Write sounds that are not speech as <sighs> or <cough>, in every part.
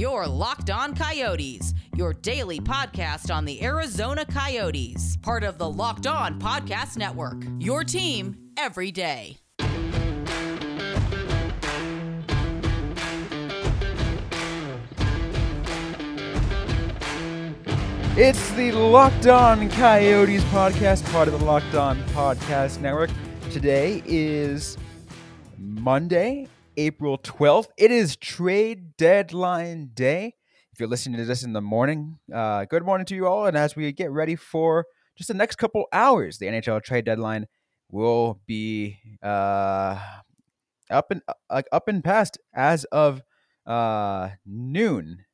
Your Locked On Coyotes, your daily podcast on the Arizona Coyotes, part of the Locked On Podcast Network. Your team every day. It's the Locked On Coyotes podcast, part of the Locked On Podcast Network. Today is Monday, April 12th. It is trade deadline day. If you're listening to this in the morning, uh, good morning to you all. And as we get ready for just the next couple hours, the NHL trade deadline will be uh, up and like up and past as of uh, noon.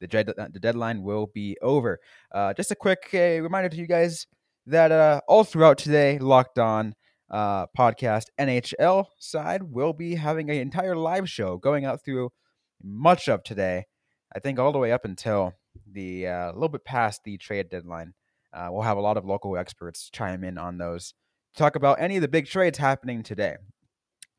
The, dread, the deadline will be over. Uh, just a quick uh, reminder to you guys that uh, all throughout today, Locked On uh, podcast NHL side will be having an entire live show going out through much of today. I think all the way up until the uh, a little bit past the trade deadline. Uh, we'll have a lot of local experts chime in on those. Talk about any of the big trades happening today.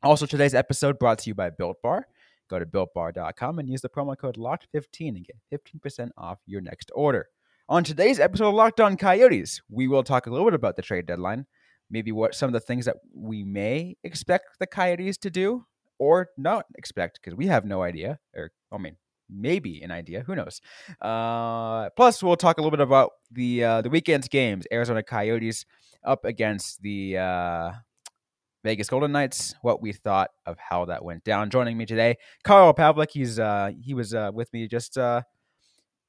Also, today's episode brought to you by Built Bar. Go to builtbar.com and use the promo code LOCKED15 and get 15% off your next order. On today's episode of Locked On Coyotes, we will talk a little bit about the trade deadline, maybe what some of the things that we may expect the Coyotes to do or not expect because we have no idea, or I mean, maybe an idea. Who knows? Uh, plus, we'll talk a little bit about the uh, the weekend's games. Arizona Coyotes up against the uh, Vegas Golden Knights. What we thought of how that went down. Joining me today, Carl Pavlik. He's uh, he was uh, with me just uh, a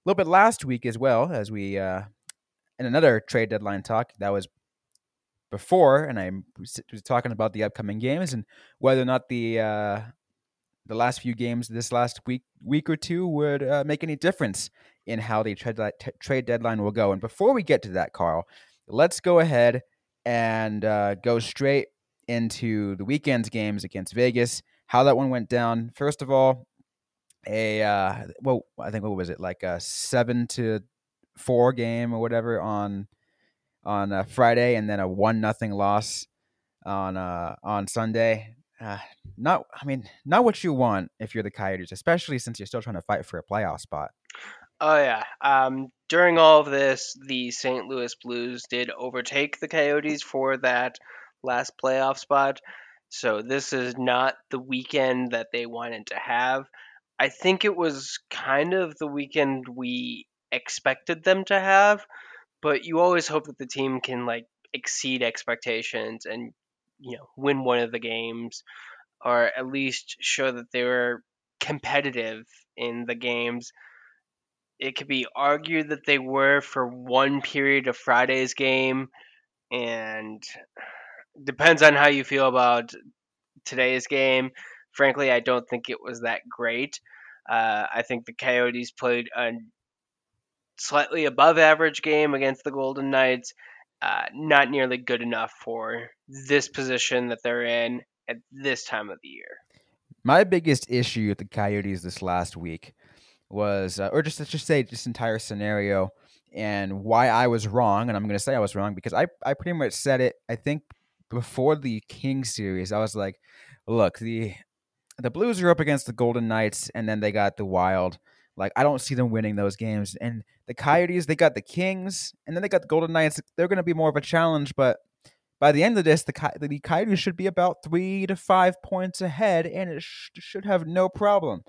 little bit last week as well as we in another trade deadline talk. That was before, and I was talking about the upcoming games and whether or not the uh, the last few games this last week week or two would uh, make any difference in how the trade, t- trade deadline will go. And before we get to that, Carl, let's go ahead and uh, go straight into the weekend's games against Vegas. How that one went down. First of all, a uh, well, I think what was it like a seven to four game or whatever on on uh, Friday, and then a one nothing loss on uh, on Sunday. Uh, not, I mean, not what you want if you're the Coyotes, especially since you're still trying to fight for a playoff spot. Oh yeah. Um, during all of this, the St. Louis Blues did overtake the Coyotes for that last playoff spot. So this is not the weekend that they wanted to have. I think it was kind of the weekend we expected them to have, but you always hope that the team can like exceed expectations and you know win one of the games or at least show that they were competitive in the games. It could be argued that they were for one period of Friday's game and depends on how you feel about today's game. Frankly, I don't think it was that great. Uh, I think the Coyotes played a slightly above average game against the Golden Knights. Uh, not nearly good enough for this position that they're in at this time of the year. My biggest issue with the Coyotes this last week was, uh, or just let's just say this entire scenario and why I was wrong, and I'm going to say I was wrong because I, I pretty much said it. I think before the King series, I was like, look, the the Blues are up against the Golden Knights, and then they got the Wild. Like I don't see them winning those games. And the Coyotes, they got the Kings, and then they got the Golden Knights. They're going to be more of a challenge, but by the end of this, the, the Coyotes should be about three to five points ahead, and it sh- should have no problem.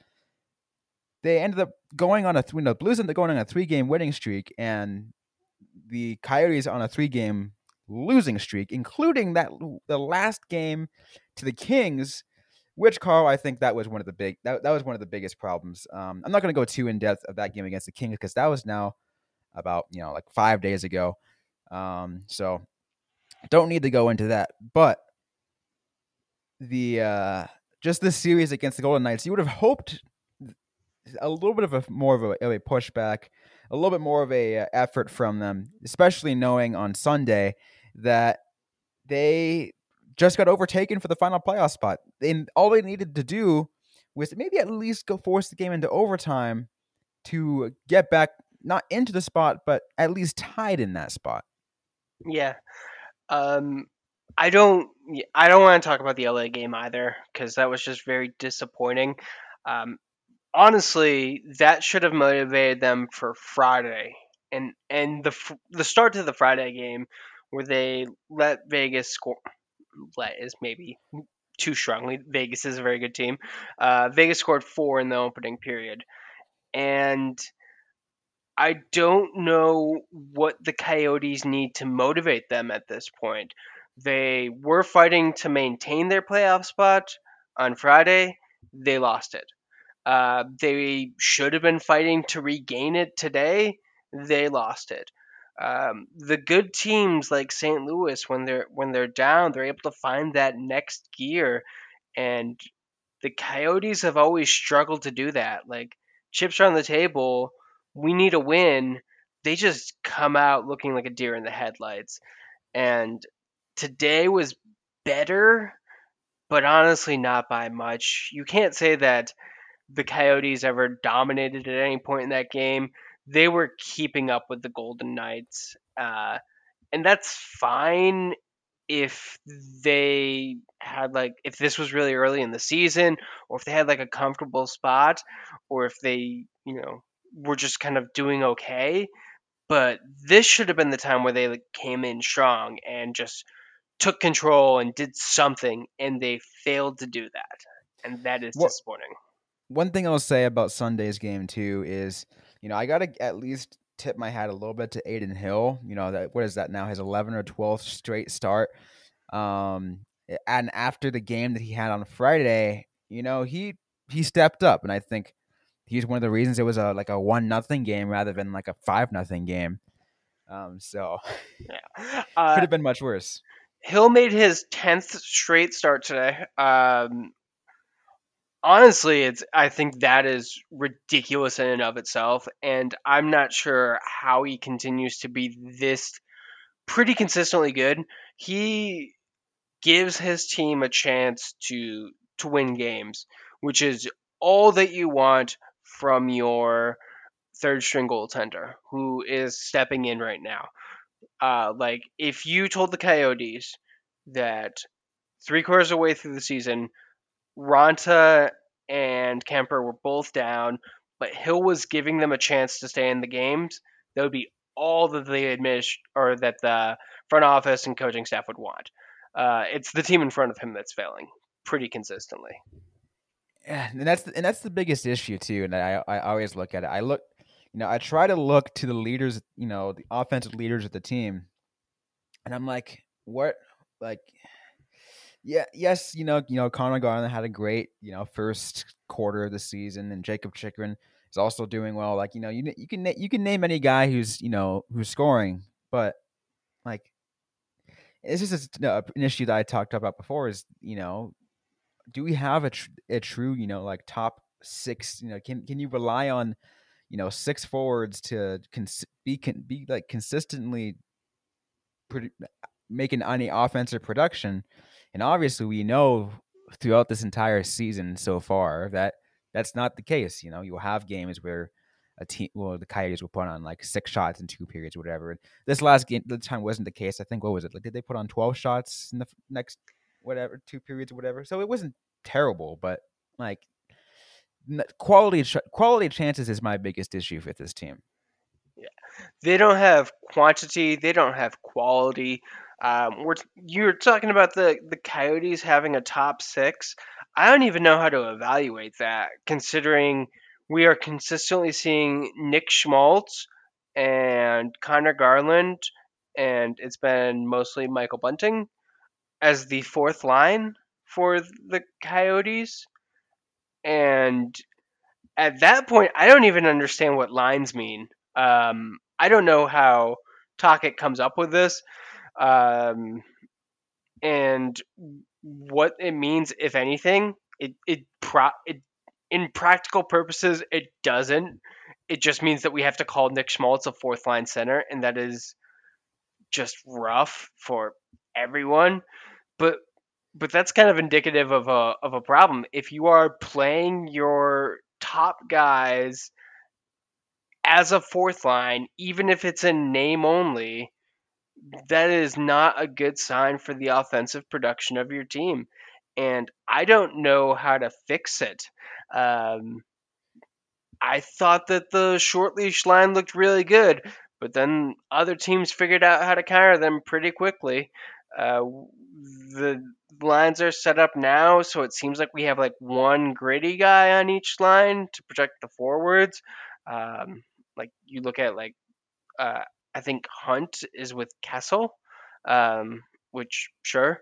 They ended up going on a three. No, Blues ended up going on a three-game winning streak, and the Coyotes on a three-game losing streak, including that the last game to the Kings which Carl, I think that was one of the big that, that was one of the biggest problems. Um, I'm not going to go too in depth of that game against the Kings because that was now about you know like five days ago. Um, so don't need to go into that. But the uh, just this series against the Golden Knights, you would have hoped a little bit of a more of a, of a pushback, a little bit more of a uh, effort from them, especially knowing on Sunday that they just got overtaken for the final playoff spot. And all they needed to do was maybe at least go force the game into overtime to get back not into the spot, but at least tied in that spot. Yeah. Um I don't I don't want to talk about the LA game either cuz that was just very disappointing. Um honestly, that should have motivated them for Friday, and and the the start to the Friday game where they let Vegas score. Let is maybe too strongly. Vegas is a very good team. Uh, Vegas scored four in the opening period, and I don't know what the Coyotes need to motivate them at this point. They were fighting to maintain their playoff spot on Friday. They lost it. Uh, they should have been fighting to regain it today. They lost it. Um, the good teams like St. Louis, when they're when they're down, they're able to find that next gear, and the Coyotes have always struggled to do that. Like chips are on the table, we need a win. They just come out looking like a deer in the headlights, and today was better, but honestly not by much. You can't say that the Coyotes ever dominated at any point in that game. They were keeping up with the Golden Knights, uh, and that's fine if they had like if this was really early in the season, or if they had like a comfortable spot, or if they you know were just kind of doing okay. But this should have been the time where they like, came in strong and just took control and did something, and they failed to do that, and that is disappointing one thing I'll say about Sunday's game too is, you know, I got to at least tip my hat a little bit to Adin Hill. You know that what is that now? His 11 or 12th straight start. Um, and after the game that he had on Friday, you know, he he stepped up, and I think he's one of the reasons it was a like a one nothing game rather than like a five nothing game. Um, so yeah. <laughs> uh, could have been much worse. Hill made his tenth straight start today. Um, honestly it's i think that is ridiculous in and of itself and i'm not sure how he continues to be this pretty consistently good. He gives his team a chance to to win games which is all that you want from your third string goaltender who is stepping in right now. Uh, like if you told the coyotes that three quarters of the way through the season Raanta and Kuemper were both down, but Hill was giving them a chance to stay in the games. That would be all that the admit or that the front office and coaching staff would want. Uh, it's the team in front of him that's failing pretty consistently. Yeah, and that's the, and that's the biggest issue too. And I I always look at it. I look, you know, I try to look to the leaders, you know, the offensive leaders of the team, and I'm like, what, like yeah, yes, you know, you know, Conor Garland had a great, you know, first quarter of the season, and Jakob Chychrun is also doing well. Like, you know, you you can you can name any guy who's you know who's scoring, but like, just a, an issue that I talked about before. Is you know, do we have a tr- a true you know like top six? You know, can can you rely on you know six forwards to cons- be can be like consistently making any offensive production? And obviously, we know throughout this entire season so far that that's not the case. You know, you'll have games where a team, well, the Coyotes will put on like six shots in two periods, or whatever. This last game, the time wasn't the case. I think what was it? Like, did they put on twelve shots in the next whatever two periods or whatever? So it wasn't terrible, but like quality quality chances is my biggest issue with this team. Yeah, they don't have quantity. They don't have quality. Um, we're you're talking about the the Coyotes having a top six. I don't even know how to evaluate that, considering we are consistently seeing Nick Schmaltz and Conor Garland, and it's been mostly Michael Bunting as the fourth line for the Coyotes. And at that point, I don't even understand what lines mean. Um, I don't know how Tocchet comes up with this um, and what it means, if anything, it it pro it in practical purposes it doesn't. It just means that we have to call Nick Schmaltz a fourth line center, and that is just rough for everyone. But but that's kind of indicative of a of a problem. If you are playing your top guys as a fourth line, even if it's in name only, that is not a good sign for the offensive production of your team. And I don't know how to fix it. Um, I thought that the short leash line looked really good, but then other teams figured out how to counter them pretty quickly. Uh, the lines are set up now, so it seems like we have like one gritty guy on each line to protect the forwards. Um, like you look at like uh, I think Hunt is with Kessel, um, which sure.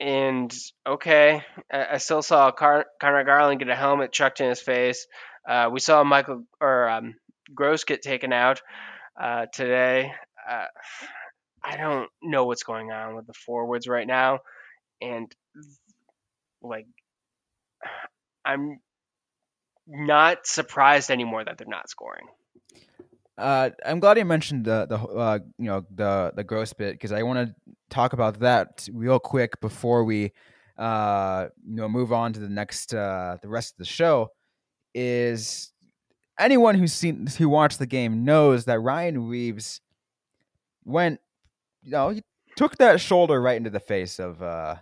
And okay, I, still saw Conor Garland get a helmet chucked in his face. Uh, we saw Michael or um, Gross get taken out uh, today. Uh, I don't know what's going on with the forwards right now, and like I'm not surprised anymore that they're not scoring. Uh, I'm glad you mentioned the the uh, you know the the gross bit because I want to talk about that real quick before we uh, you know move on to the next uh, the rest of the show. Is anyone who's seen who watched the game knows that Ryan Reaves went you know he took that shoulder right into the face of uh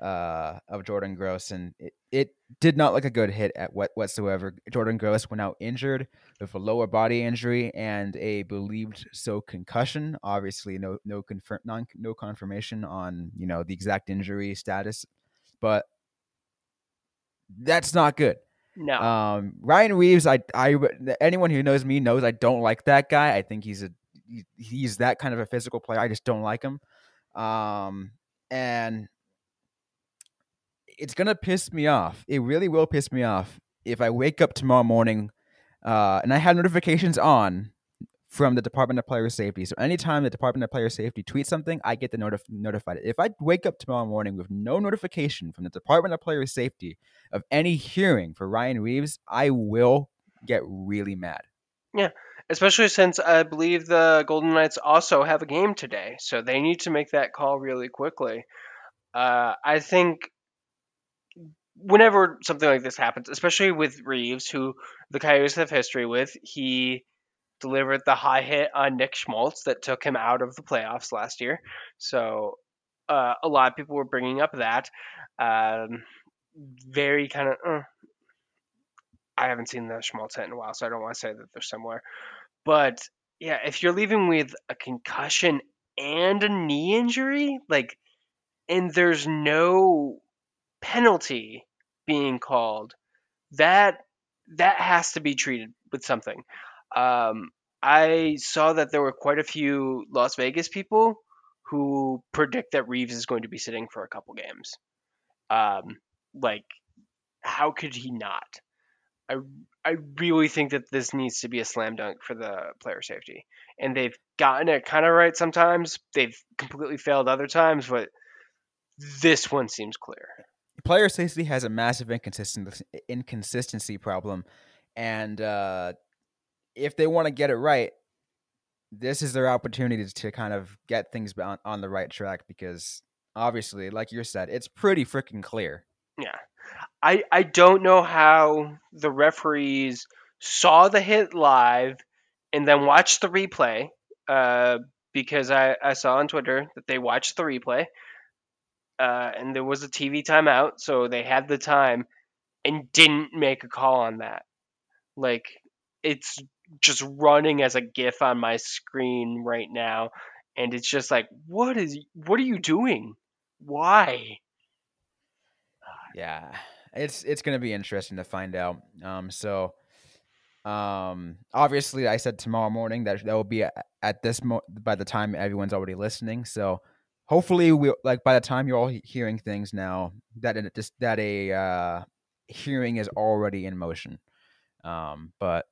uh of Jordan Gross and it, it did not look a good hit at what whatsoever. Jordan Gross went out injured with a lower body injury and a believed so concussion. Obviously, no no confirm non no confirmation on you know the exact injury status, but that's not good. No, Um, Ryan Reaves, I I anyone who knows me knows I don't like that guy. I think he's a he- he's that kind of a physical player. I just don't like him. Um, and it's gonna piss me off. It really will piss me off if I wake up tomorrow morning uh, and I have notifications on from the Department of Player Safety. So anytime the Department of Player Safety tweets something, I get the notif- notified. If I wake up tomorrow morning with no notification from the Department of Player Safety of any hearing for Ryan Reaves, I will get really mad. Yeah, especially since I believe the Golden Knights also have a game today, so they need to make that call really quickly. Uh, I think whenever something like this happens, especially with Reaves, who the Coyotes have history with, he delivered the high hit on Nick Schmaltz that took him out of the playoffs last year. So uh, a lot of people were bringing up that. Um, very kind of. Uh, I haven't seen the Schmaltz hit in a while, so I don't want to say that they're similar. But yeah, if you're leaving with a concussion and a knee injury, like, and there's no penalty being called, that that has to be treated with something. Um, I saw that there were quite a few Las Vegas people who predict that Reaves is going to be sitting for a couple games. Um, like, how could he not? I I really think that this needs to be a slam dunk for the player safety, and they've gotten it kind of right sometimes. They've completely failed other times, but this one seems clear. Player safety has a massive inconsistency inconsistency problem, and uh, if they want to get it right, this is their opportunity to kind of get things on, on the right track because obviously, like you said, it's pretty freaking clear. Yeah. I I don't know how the referees saw the hit live and then watched the replay. Uh, because I, I saw on Twitter that they watched the replay. Uh, and there was a TV timeout, so they had the time and didn't make a call on that. Like it's just running as a GIF on my screen right now, and it's just like, what is what are you doing? Why? Yeah, it's it's gonna be interesting to find out. Um, so, um, obviously, I said tomorrow morning that that will be at, this mo- by the time everyone's already listening. So, hopefully, we like by the time you're all hearing things now that it just that a uh, hearing is already in motion. Um, but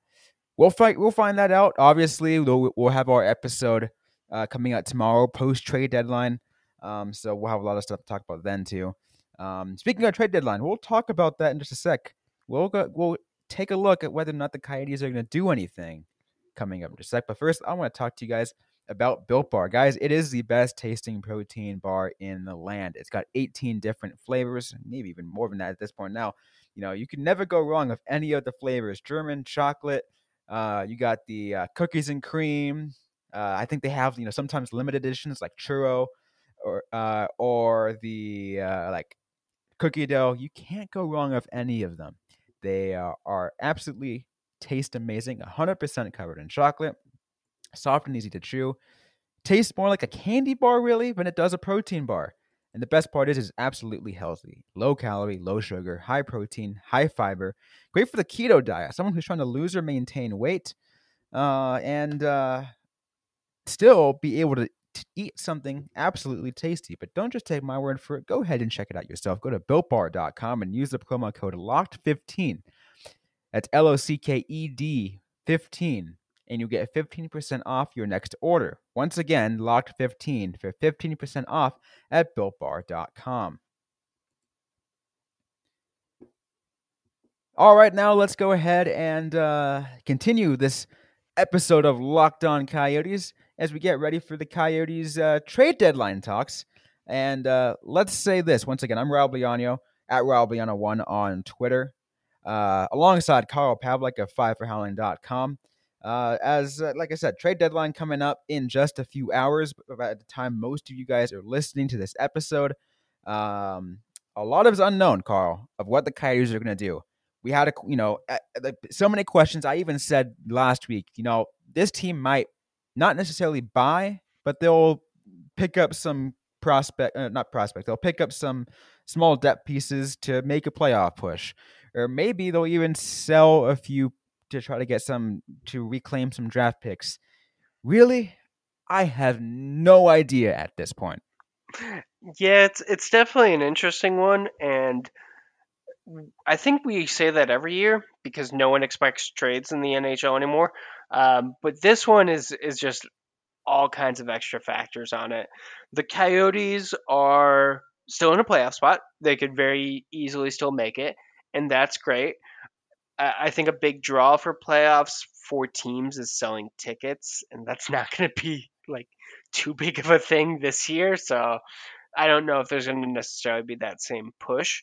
we'll fight. We'll find that out. Obviously, we'll we'll have our episode uh, coming out tomorrow, post trade deadline. Um, so we'll have a lot of stuff to talk about then too. Um, speaking of trade deadline, we'll talk about that in just a sec. We'll go, we'll take a look at whether or not the Coyotes are going to do anything coming up in just a sec. But first, I want to talk to you guys about Built Bar, guys. It is the best tasting protein bar in the land. It's got 18 different flavors, maybe even more than that at this point now. You know, you can never go wrong with any of the flavors. German chocolate. Uh, you got the uh, cookies and cream. Uh, I think they have you know sometimes limited editions like churro, or uh, or the uh, like cookie dough. You can't go wrong with any of them. They are absolutely taste amazing, 100% covered in chocolate, soft and easy to chew. Tastes more like a candy bar, really, than it does a protein bar. And the best part is, it's absolutely healthy. Low calorie, low sugar, high protein, high fiber. Great for the keto diet. Someone who's trying to lose or maintain weight, uh, and uh, still be able to eat something absolutely tasty. But don't just take my word for it. Go ahead and check it out yourself. Go to builtbar.com and use the promo code LOCKED15. That's L O C K E D 15. And you get 15% off your next order. Once again, locked 15 for 15% off at builtbar.com. All right, now let's go ahead and uh, continue this episode of Locked On Coyotes as we get ready for the Coyotes uh, trade deadline talks. And uh, let's say this once again: I'm Raul Biano at Raul one on Twitter, uh, alongside Carl Pavlik of FiveForHowling.com. Uh, as uh, like I said, trade deadline coming up in just a few hours. At the time most of you guys are listening to this episode, um, a lot of is unknown, Carl, of what the Coyotes are going to do. We had a, you know, so many questions. I even said last week, you know, this team might not necessarily buy, but they'll pick up some prospect, uh, not prospect. They'll pick up some small depth pieces to make a playoff push, or maybe they'll even sell a few to try to get some to reclaim some draft picks. Really, I have no idea at this point. Yeah, it's it's definitely an interesting one, and I think we say that every year because no one expects trades in the NHL anymore. Um, but this one is is just all kinds of extra factors on it. The Coyotes are still in a playoff spot. They could very easily still make it, and that's great. I think a big draw for playoffs for teams is selling tickets, and that's <laughs> not going to be like too big of a thing this year. So I don't know if there's going to necessarily be that same push.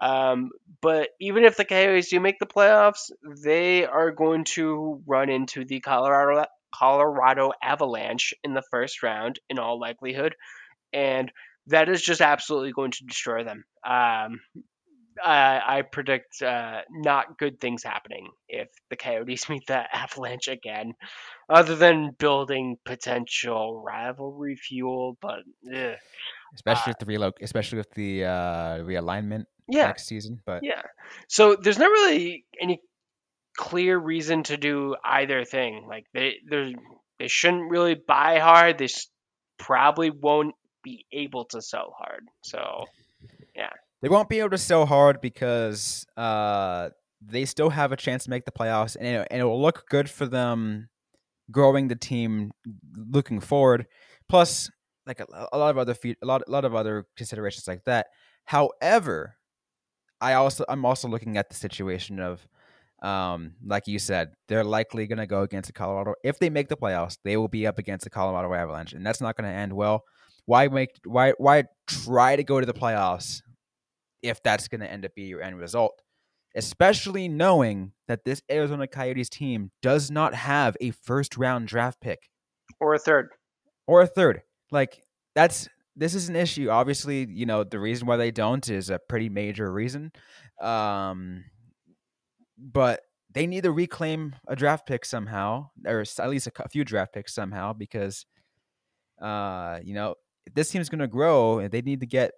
Um, but even if the Coyotes do make the playoffs, they are going to run into the Colorado Colorado Avalanche in the first round in all likelihood, and that is just absolutely going to destroy them. Um, I, I, predict uh, not good things happening if the Coyotes <laughs> meet the Avalanche again, other than building potential rivalry fuel. But ugh. especially uh, with the reloc, especially with the uh, realignment yeah. next season. But yeah, so there's not really any clear reason to do either thing. Like they they they shouldn't really buy hard. They probably won't be able to sell hard. So yeah, they won't be able to sell hard because uh, they still have a chance to make the playoffs, and it, and it will look good for them growing the team looking forward. Plus, like a, a lot of other a lot a lot of other considerations like that. However, I also I'm also looking at the situation of um, like you said, they're likely going to go against the Colorado. If they make the playoffs, they will be up against the Colorado Avalanche, and that's not going to end well. Why make why why try to go to the playoffs if that's going to end up being your end result? Especially knowing that this Arizona Coyotes team does not have a first round draft pick or a third or a third. Like that's this is an issue. Obviously, you know the reason why they don't is a pretty major reason, um, but they need to reclaim a draft pick somehow, or at least a, few draft picks somehow, because uh, you know this team's going to grow, and they need to get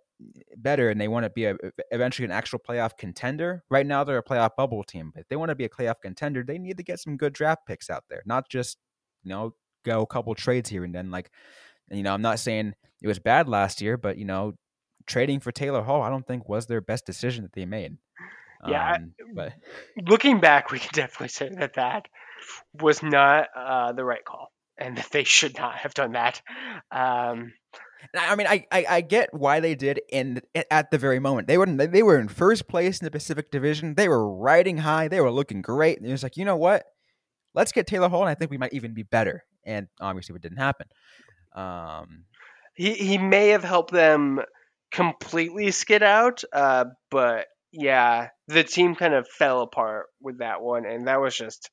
better, and they want to be a, eventually an actual playoff contender. Right now, they're a playoff bubble team, but if they want to be a playoff contender, they need to get some good draft picks out there, not just you know go a couple trades here and then. Like, you know, I'm not saying it was bad last year, but you know, trading for Taylor Hall, I don't think was their best decision that they made. Yeah, um, but <laughs> looking back, we can definitely say that that was not uh, the right call, and that they should not have done that. Um, I mean, I, I, I get why they did in at the very moment. They were they were in first place in the Pacific Division. They were riding high. They were looking great. And it was like, you know what? Let's get Taylor Hall, and I think we might even be better. And obviously, it didn't happen. Um, he he may have helped them completely skid out, uh, but yeah, the team kind of fell apart with that one, and that was just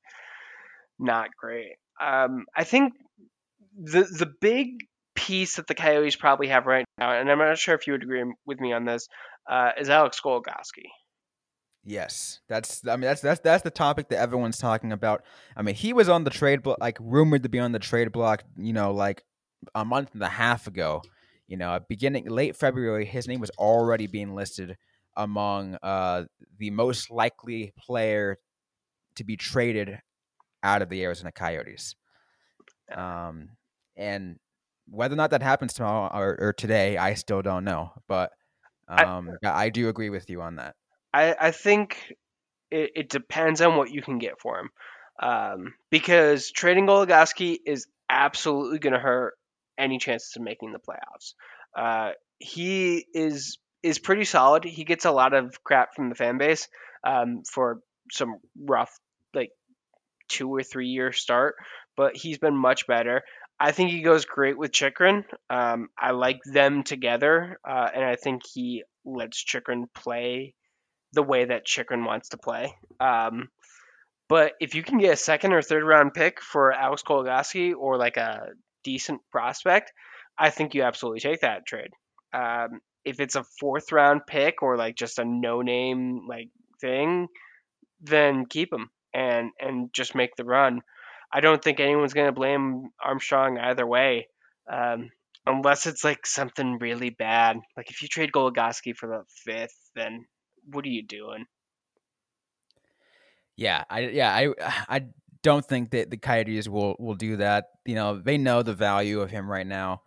not great. Um, I think the the big piece that the Coyotes probably have right now, and I'm not sure if you would agree with me on this, uh, is Alex Goligoski. Yes, that's. I mean, that's that's that's the topic that everyone's talking about. I mean, he was on the trade block, like rumored to be on the trade block. You know, like a month and a half ago. You know, beginning late February, his name was already being listed among uh, the most likely player to be traded out of the Arizona Coyotes. Um, and whether or not that happens tomorrow or, or today, I still don't know. But um, I, I do agree with you on that. I, I think it, it depends on what you can get for him. Um, because trading Goligoski is absolutely going to hurt any chances of making the playoffs. Uh, he is is pretty solid. He gets a lot of crap from the fan base um, for some rough, like two or three year start, but he's been much better. I think he goes great with Chychrun. Um, I like them together, uh, and I think he lets Chychrun play the way that Chychrun wants to play. Um, but if you can get a second or third round pick for Alex Goligoski or like a decent prospect, I think you absolutely take that trade. Um, if it's a fourth round pick or like just a no name like thing, then keep him and and just make the run. I don't think anyone's going to blame Armstrong either way, um, unless it's like something really bad. Like if you trade Goligoski for the fifth, then what are you doing? Yeah, I yeah I I don't think that the Coyotes will will do that. You know, they know the value of him right now.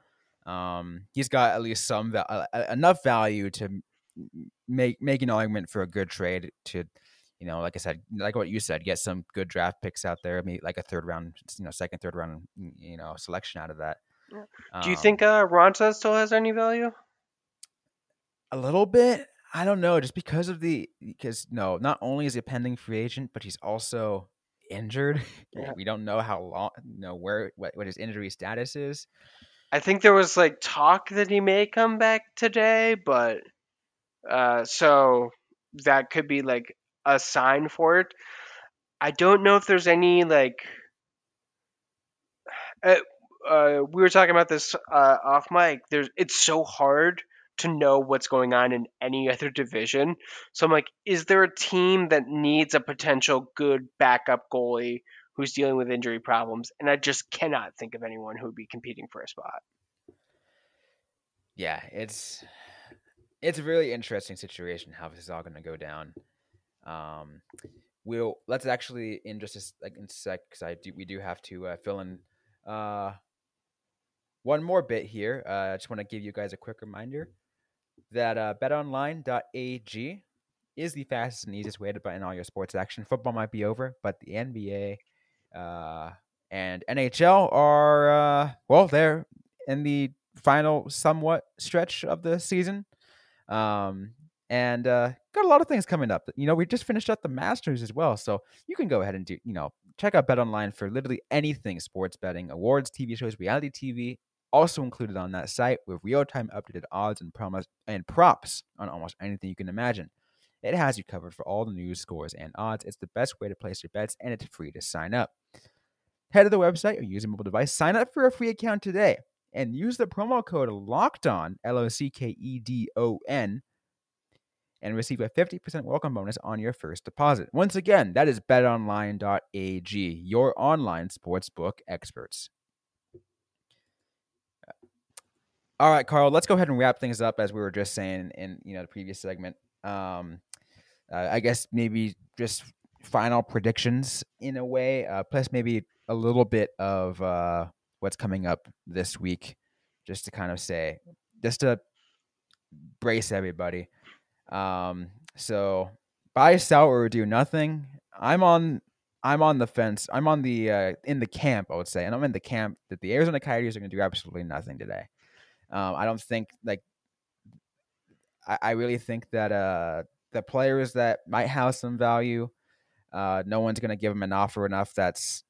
Um, he's got at least some uh, enough value to make make an argument for a good trade to you know, like I said, like what you said, get some good draft picks out there. Maybe like a third round, you know, second, third round, you know, selection out of that. Do you um, think uh, Raanta still has any value? A little bit. I don't know, just because of the because no, not only is he a pending free agent, but he's also injured. <laughs> Yeah. We don't know how long, you know, where what, what his injury status is. I think there was like talk that he may come back today, but uh, so that could be like a sign for it. I don't know if there's any like. Uh, <sighs> uh, we were talking about this uh, off mic. There's it's so hard to know what's going on in any other division. So I'm like, is there a team that needs a potential good backup goalie who's dealing with injury problems? And I just cannot think of anyone who would be competing for a spot. Yeah, it's it's a really interesting situation how this is all going to go down. Um, we'll let's actually in just a, like in a sec because I do we do have to uh, fill in uh, one more bit here. Uh, I just want to give you guys a quick reminder that uh, betonline.ag is the fastest and easiest way to bet in all your sports action. Football might be over, but the NBA uh, and NHL are uh, well, they're in the final somewhat stretch of the season. Um, and uh, got a lot of things coming up. You know, we just finished up the Masters as well, so you can go ahead and do, you know, check out Bet Online for literally anything sports betting, awards, TV shows, reality TV, also included on that site with real-time updated odds and promise and props on almost anything you can imagine. It has you covered for all the news, scores, and odds. It's the best way to place your bets, and it's free to sign up. Head to the website or use a mobile device, sign up for a free account today, and use the promo code Locked On L O C K E D O N and receive a 50% welcome bonus on your first deposit. Once again, that is betonline.ag, your online sportsbook experts. All right, Carl, let's go ahead and wrap things up as we were just saying in you know the previous segment. Um, uh, I guess maybe just final predictions in a way, uh, plus maybe a little bit of uh, what's coming up this week, just to kind of say, just to brace everybody. Um, so buy, sell, or do nothing. I'm on. I'm on the fence. I'm on the uh, in the camp. I would say, and I'm in the camp that the Arizona Coyotes are going to do absolutely nothing today. Um, I don't think like. I, I really think that uh, the players that might have some value, uh, no one's going to give them an offer enough that's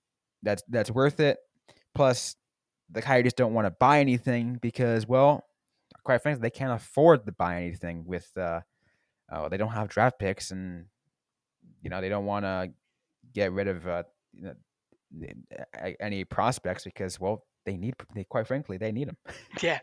that's that's worth it. Plus, the Coyotes don't want to buy anything because, well, quite frankly, they can't afford to buy anything with uh, oh, they don't have draft picks, and you know they don't want to get rid of uh, you know, any prospects because well they need they quite frankly they need them. <laughs> yeah.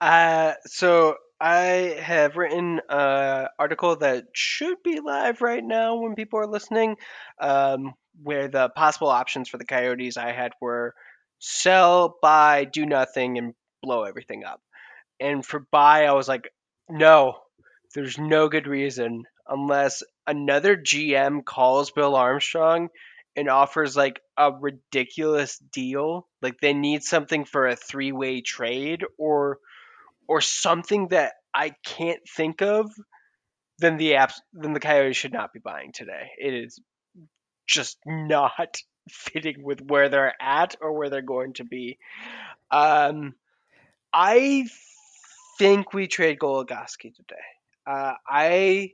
Uh, so I have written an article that should be live right now when people are listening, um, where the possible options for the Coyotes I had were sell, buy, do nothing, and blow everything up. And for buy, I was like, no, there's no good reason unless another GM calls Bill Armstrong and offers like a ridiculous deal. Like they need something for a three way trade or or something that I can't think of, then the apps then the Coyotes should not be buying today. It is just not <laughs> fitting with where they're at or where they're going to be. Um, I think we trade Goligoski today. Uh, I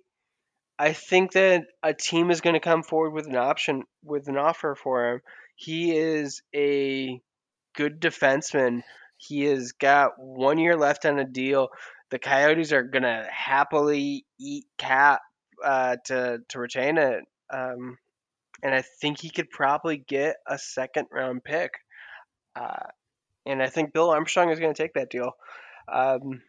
I think that a team is going to come forward with an option with an offer for him. He is a good defenseman. He has got one year left on a deal. The Coyotes are going to happily eat cap uh, to to retain it. Um, and I think he could probably get a second round pick. Uh, and I think Bill Armstrong is going to take that deal. Um,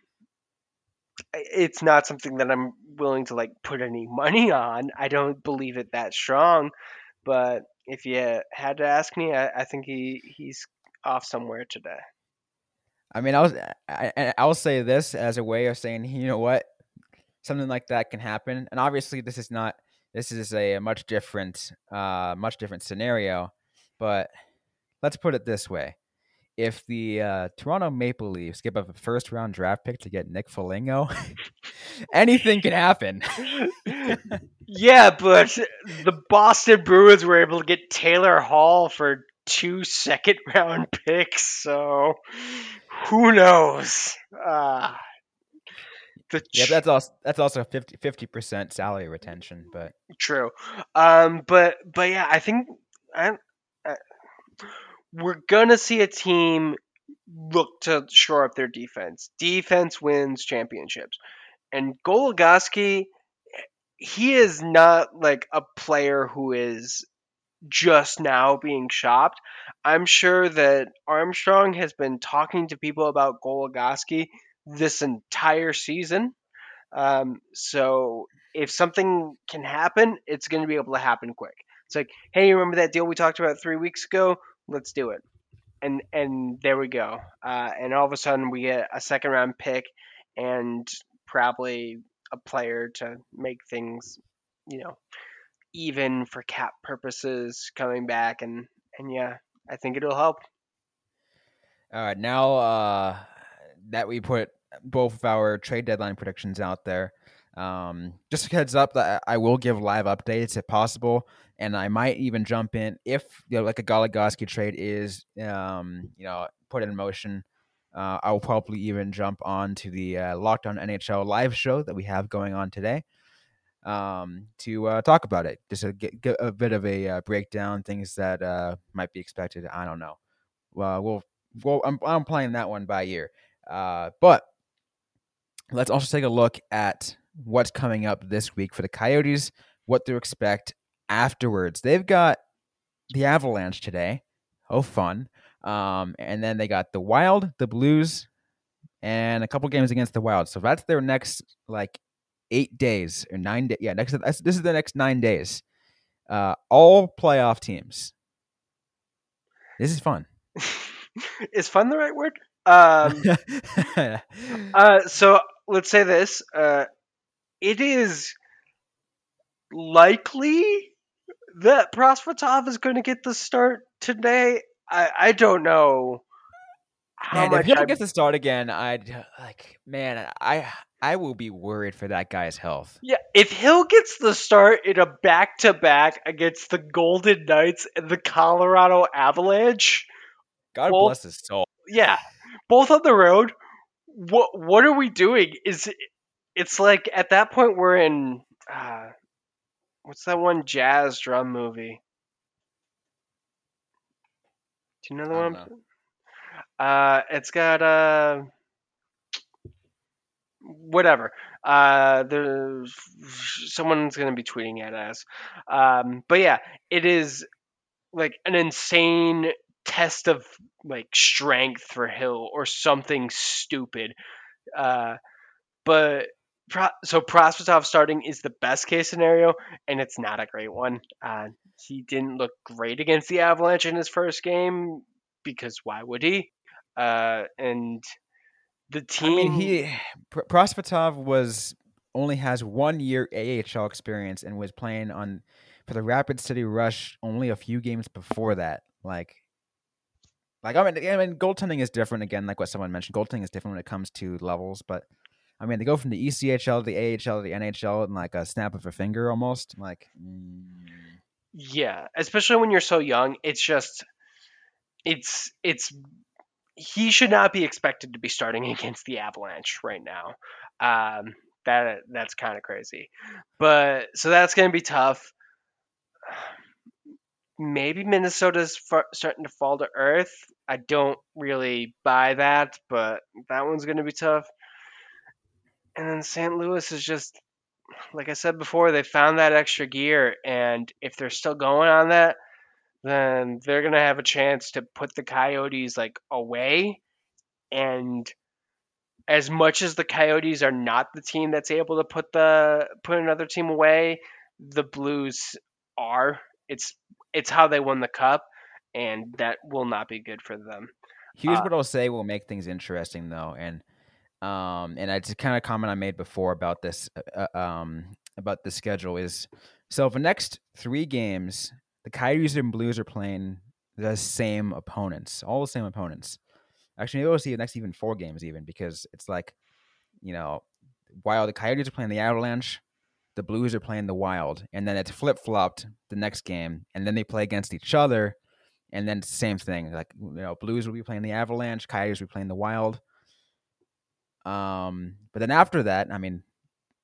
it's not something that I'm willing to like put any <laughs> money on. I don't believe it that strong, but if you had to ask me, I, I think he he's off somewhere today. I mean, I was I, I will say this as a way of saying, you know what, something like that can happen, and obviously this is not this is a much different uh much different scenario, but let's put it this way: if the uh, Toronto Maple Leafs give up a first round draft pick to get Nick Foligno, <laughs> anything can happen. <laughs> yeah, but the Boston Bruins were able to get Taylor Hall for two second round <laughs> picks, so who knows? Uh, the ch- yeah, that's also that's also 50 percent salary retention, but true. Um, but but yeah, I think I, I we're gonna see a team look to shore up their defense. Defense wins championships, and Goligoski, he is not like a player who is just now being shopped. I'm sure that Armstrong has been talking to people about Goligoski this entire season. Um, so if something can happen, it's going to be able to happen quick. It's like, hey, you remember that deal we talked about three weeks ago? Let's do it. And and there we go. Uh, and all of a sudden we get a second round pick and probably a player to make things, you know, even for cap purposes coming back and and yeah, I think it'll help. All right, now uh, that we put both of our trade deadline predictions out there, um, just a heads up that I will give live updates if possible and I might even jump in if you know, like a Goligoski trade is um, you know put in motion. Uh, I will probably even jump on to the uh, Locked On NHL live show that we have going on today um, to uh, talk about it. Just to get, get a bit of a uh, breakdown, things that uh, might be expected. I don't know. Well, we'll, well I'm, I'm playing that one by ear. Uh, but let's also take a look at what's coming up this week for the Coyotes, what to expect, afterwards. They've got the Avalanche today. Oh, fun. Um, and then they got the Wild, the Blues, and a couple games against the Wild. So that's their next like eight days or nine days. Yeah, next this is the next nine days. Uh, all playoff teams. This is fun. <laughs> is fun the right word? Um, <laughs> uh, so let's say this. Uh, it is likely that Prosvetov is going to get the start today. I, I don't know. How man, if he ever gets the start again, I'd like, man, I I will be worried for that guy's health. Yeah, if Hill gets the start in a back to back against the Golden Knights and the Colorado Avalanche, God both, bless his soul. Yeah, both on the road. What what are we doing? Is it's like at that point we're in. Uh, What's that one jazz drum movie? Do you know the one? Know. Uh, it's got uh, whatever. Uh, there's someone's gonna be tweeting at us. Um, but yeah, it is like an insane test of like strength for Hill or something stupid. Uh, but Pro- so Prosvetov starting is the best case scenario, and it's not a great one. Uh, he didn't look great against the Avalanche in his first game because why would he? Uh, and the team. I mean, he Pr- Prosvetov was only has one year AHL experience and was playing on for the Rapid City Rush only a few games before that. Like, like I mean, I mean, goaltending is different again. Like what someone mentioned, goaltending is different when it comes to levels. But I mean, they go from the ECHL to the AHL to the NHL in like a snap of a finger, almost. Like, mm, Yeah, especially when you're so young, it's just it's it's he should not be expected to be starting <laughs> against the Avalanche right now. Um, that that's kind of crazy, but so that's going to be tough. Maybe Minnesota's starting to fall to earth. I don't really buy that, but that one's going to be tough. And then St. Louis is just like I said before, they found that extra gear, and if they're still going on that, then they're gonna have a chance to put the Coyotes like away. And as much as the Coyotes are not the team that's able to put the put another team away, the Blues are. It's it's how they won the cup, and that will not be good for them. here's Uh, what I'll say will make things interesting though, and um, and it's a kind of comment I made before about this, uh, uh, um, about the schedule is so the next three games, the Coyotes and Blues are playing the same opponents, all the same opponents. Actually, maybe we'll see the next even four games even because it's like, you know, while the Coyotes are playing the Avalanche, the Blues are playing the Wild, and then it's flip flopped the next game, and then they play against each other, and then same thing. Like you know, Blues will be playing the Avalanche, Coyotes will be playing the Wild. Um, but then after that, I mean,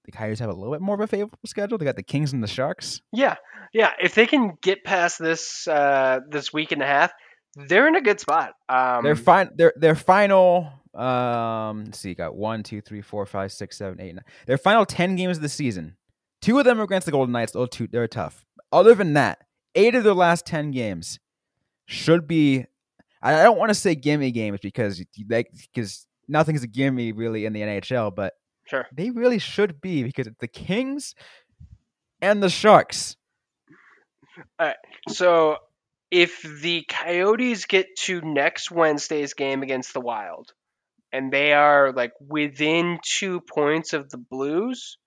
the Coyotes have a little bit more of a favorable schedule. They got the Kings and the Sharks. Yeah, yeah. If they can get past this uh, this week and a half, they're in a good spot. Um, their fine, their their final. Um, let's see, you got one, two, three, four, five, six, seven, eight, nine. Their final ten games of the season. Two of them are against the Golden Knights. Those two, they're tough. Other than that, eight of their last ten games should be. I I don't want to say gimme games because like because nothing's a gimme really in the NHL, but sure. they really should be because it's the Kings and the Sharks. All right. So if the Coyotes get to next Wednesday's game against the Wild, and they are like within two points of the Blues,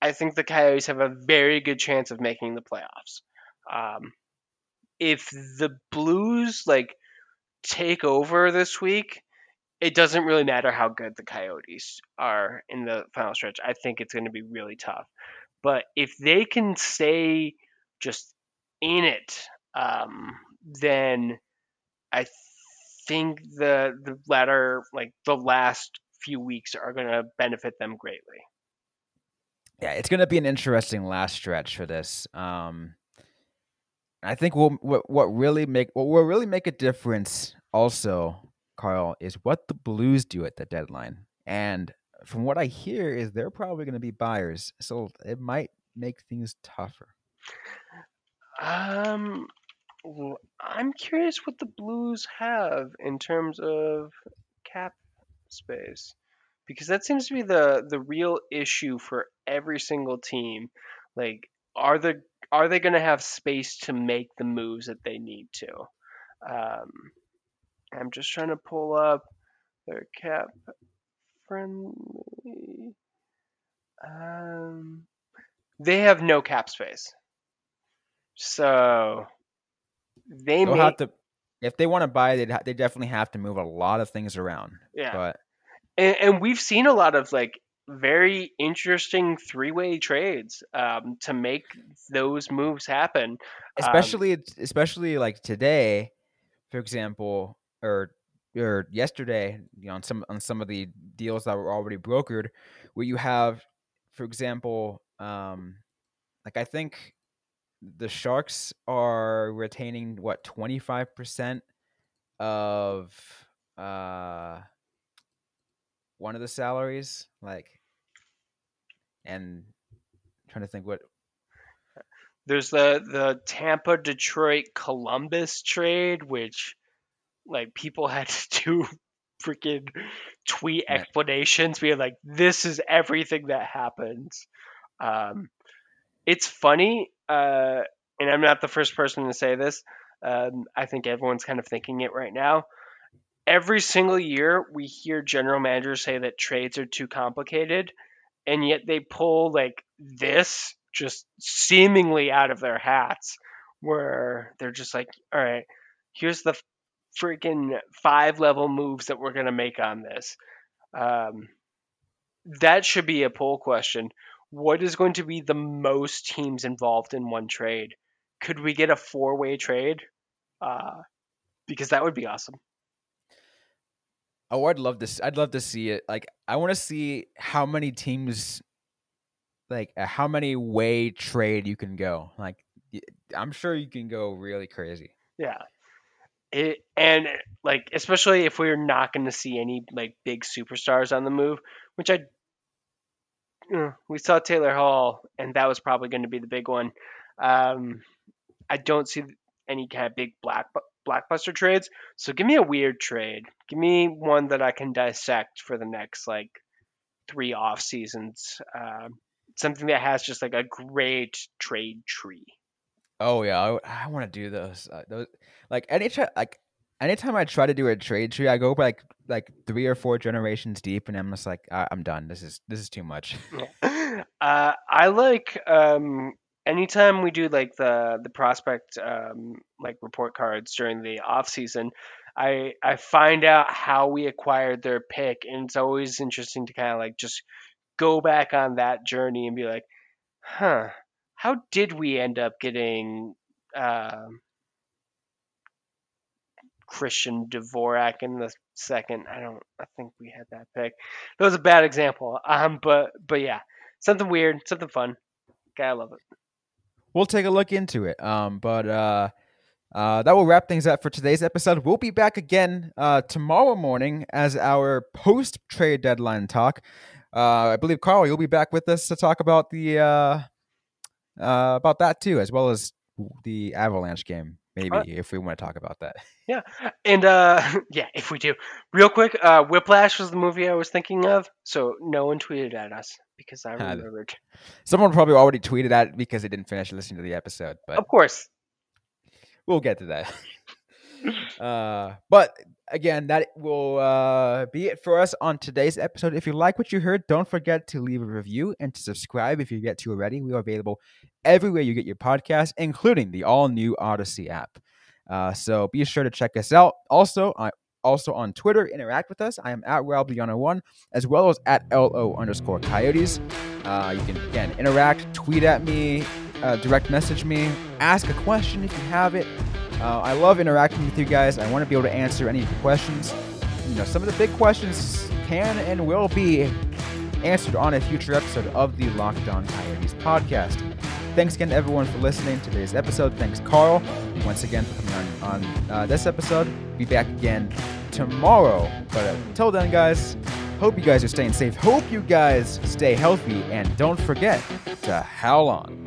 I think the Coyotes have a very good chance of making the playoffs. Um, if the Blues like take over this week, it doesn't really matter how good the Coyotes are in the final stretch. I think it's going to be really tough. But if they can stay just in it, um, then I think the the latter, like the last few weeks, are going to benefit them greatly. Yeah, it's going to be an interesting last stretch for this. Um, I think we'll, what what really make what will really make a difference also, Carl, is what the Blues do at the deadline. And from what I hear, is they're probably going to be buyers, so it might make things tougher. Um, w- I'm curious what the Blues have in terms of cap space, because that seems to be the the real issue for every single team. Like, are the are they going to have space to make the moves that they need to? Um, I'm just trying to pull up their cap friendly. Um, they have no cap space, so they They'll may have to if they want to buy, they they definitely have to move a lot of things around. yeah. But and, and we've seen a lot of like very interesting three-way trades um, to make those moves happen. Um, especially especially like today, for example, or or yesterday, you know, on some on some of the deals that were already brokered, where you have, for example, um, like I think the Sharks are retaining what twenty five percent of uh one of the salaries, like, and I'm trying to think what There's the the Tampa, Detroit, Columbus trade, which like people <laughs> had to do freaking tweet explanations being like, this is everything that happens. Um, it's funny, uh, and I'm not the first person to say this. Um, I think everyone's kind of thinking it right now. Every single year, we hear general managers say that trades are too complicated, and yet they pull like this just seemingly out of their hats, where they're just like, all right, here's the freaking five level moves that we're going to make on this. Um, that should be a poll question. What is going to be the most teams involved in one trade? Could we get a four way trade? Uh, because that would be awesome. Oh, I'd love this. I'd love to see it. Like, I want to see how many teams, like, uh, how many way trade you can go. Like, I'm sure you can go really crazy. Yeah. It, and like especially if we're not going to see any like big superstars on the move, which I uh, we saw Taylor Hall, and that was probably going to be the big one. Um, I don't see any kind of big black blockbuster trades. So give me a weird trade. Give me one that I can dissect for the next like three off seasons. Um, something that has just like a great trade tree. Oh yeah, I, I want to do those. Uh, those like any anytime, like anytime I try to do a trade tree, I go like like three or four generations deep, and I'm just like, I- I'm done. This is this is too much. <laughs> uh, I like um, anytime we do like the the prospect um, like report cards during the off season. I I find out how we acquired their pick, and it's always interesting to kind of like just go back on that journey and be like, huh, how did we end up getting um Christian Dvorak in the second? I don't. I think we had that pick. That was a bad example. Um, but but yeah, something weird, something fun. Gotta love it. we'll take a look into it. Um, but uh, uh, that will wrap things up for today's episode. We'll be back again uh, tomorrow morning as our post trade deadline talk. Uh, I believe Carl, you'll be back with us to talk about the uh, about that too, as well as the Avalanche game. Maybe if we want to talk about that. <laughs> Yeah, and uh, <laughs> yeah, if we do, real quick, uh, Whiplash was the movie I was thinking of. So no one tweeted at us because I remembered. Someone probably already tweeted at because they didn't finish listening to the episode, but Of course. we'll get to that. <laughs> uh, but again, that will uh, be it for us on today's episode. If you like what you heard, don't forget to leave a review and to subscribe if you get to already. We are available everywhere you get your podcast, including the all new Odyssey app. Uh, so be sure to check us out. Also, I also on Twitter, interact with us. I am at RobLiana1 as well as at LO underscore coyotes. Uh, you can again interact, tweet at me, uh, direct message me, ask a question if you have it. Uh, I love interacting with you guys. I want to be able to answer any questions. You know, some of the big questions can and will be answered on a future episode of the Locked On Coyotes podcast. Thanks again to everyone for listening to today's episode. Thanks, Carl, once again for coming on, on uh, this episode. Be back again tomorrow. But until then, guys, hope you guys are staying safe. Hope you guys stay healthy. And don't forget to howl on.